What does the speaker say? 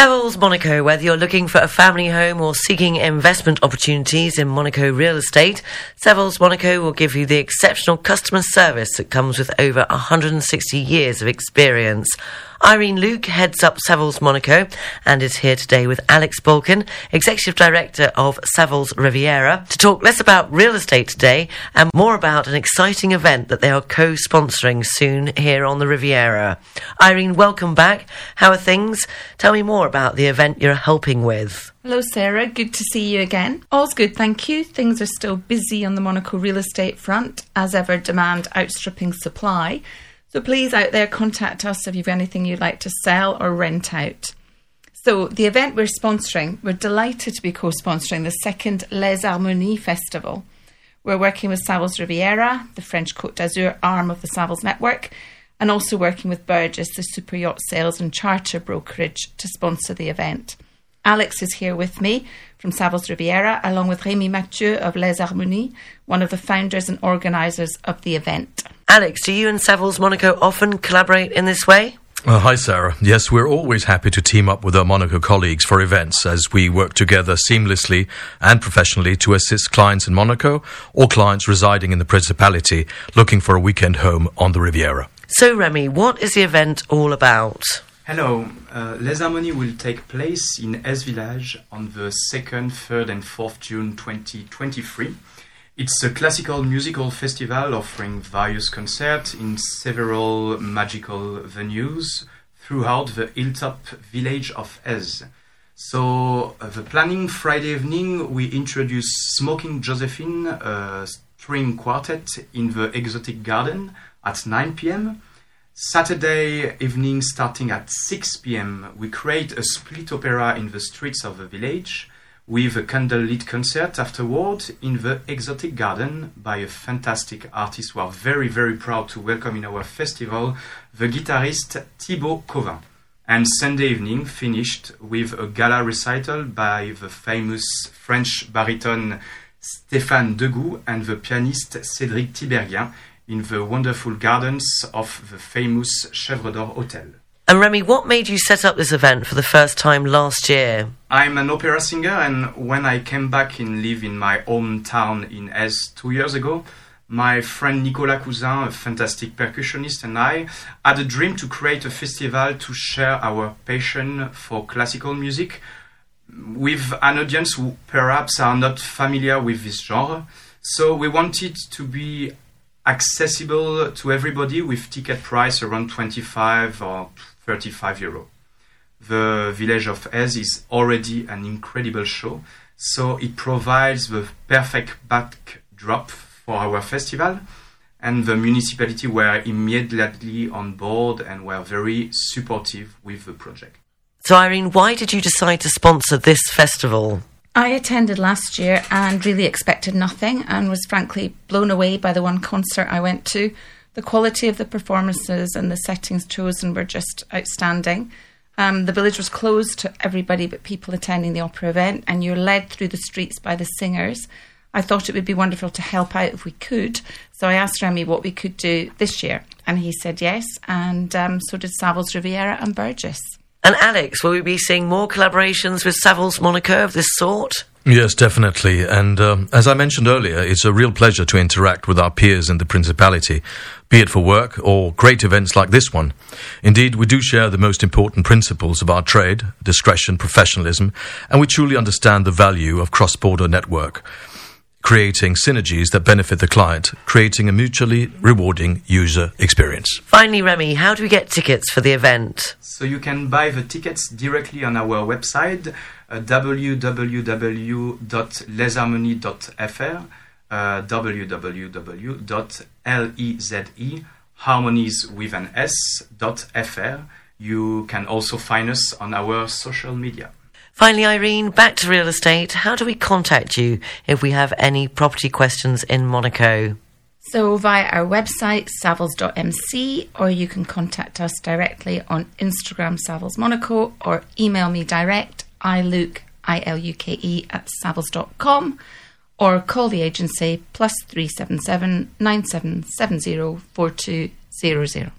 Savills Monaco, whether you're looking for a family home or seeking investment opportunities in Monaco real estate, Savills Monaco will give you the exceptional customer service that comes with over 160 years of experience. Irene Luke heads up Savills Monaco and is here today with Alex Balkin, Executive Director of Savills Riviera, to talk less about real estate today and more about an exciting event that they are co-sponsoring soon here on the Riviera. Irene, welcome back. How are things? Tell me more about the event you're helping with. Hello, Sarah. Good to see you again. All's good, thank you. Things are still busy on the Monaco real estate front, as ever, demand outstripping supply. So please, out there, contact us if you've anything you'd like to sell or rent out. So, the event we're sponsoring, we're delighted to be co sponsoring the second Les Harmonies Festival. We're working with Savills Riviera, the French Côte d'Azur arm of the Savills network, and also working with Burgess, the super yacht sales and charter brokerage, to sponsor the event. Alex is here with me from Savills Riviera, along with Rémi Mathieu of Les Harmonies, one of the founders and organisers of the event. Alex, do you and Savills Monaco often collaborate in this way? Uh, hi, Sarah. Yes, we're always happy to team up with our Monaco colleagues for events as we work together seamlessly and professionally to assist clients in Monaco or clients residing in the Principality looking for a weekend home on the Riviera. So, Remy, what is the event all about? Hello, uh, Les Harmonies will take place in Èze Village on the 2nd, 3rd, and 4th June 2023. It's a classical musical festival offering various concerts in several magical venues throughout the hilltop village of Èze. So, uh, the planning Friday evening, we introduce Smoking Josephine, a string quartet in the Exotic Garden at 9 pm. Saturday evening, starting at 6 pm, we create a split opera in the streets of the village with a candlelit concert afterward in the Exotic Garden by a fantastic artist we are very, very proud to welcome in our festival, the guitarist Thibaut Covin. And Sunday evening finished with a gala recital by the famous French baritone Stéphane Degout and the pianist Cédric Tiberghien in the wonderful gardens of the famous Chèvre d'Or Hotel. And Remy, what made you set up this event for the first time last year? I'm an opera singer, and when I came back and live in my hometown in Èze two years ago, my friend Nicolas Cousin, a fantastic percussionist, and I had a dream to create a festival to share our passion for classical music with an audience who perhaps are not familiar with this genre. So we wanted to be accessible to everybody with ticket price around 25 or 35 euro. The village of Èze is already an incredible show, so it provides the perfect backdrop for our festival. And the municipality were immediately on board and were very supportive with the project. So, Irene, why did you decide to sponsor this festival? I attended last year and really expected nothing and was frankly blown away by the one concert I went to. The quality of the performances and the settings chosen were just outstanding. Um, the village was closed to everybody but people attending the opera event, and you're led through the streets by the singers. I thought it would be wonderful to help out if we could. So I asked Remy what we could do this year, and he said yes, and um, so did Savills Riviera and Burgess. And Alex, will we be seeing more collaborations with Savills Monaco of this sort? Yes, definitely. And um, as I mentioned earlier, it's a real pleasure to interact with our peers in the Principality, be it for work or great events like this one. Indeed, we do share the most important principles of our trade discretion, professionalism, and we truly understand the value of cross border network, creating synergies that benefit the client, creating a mutually rewarding user experience. Finally, Remy, how do we get tickets for the event? So you can buy the tickets directly on our website uh, www.lesharmonies.fr, uh, www.leze harmonies with an s.fr. You can also find us on our social media. Finally, Irene, back to real estate. How do we contact you if we have any property questions in Monaco? So, via our website, savills.mc, or you can contact us directly on Instagram, Savills Monaco, or email me direct, iluke, I-L-U-K-E, at savills.com, or call the agency plus 377 9770 4200.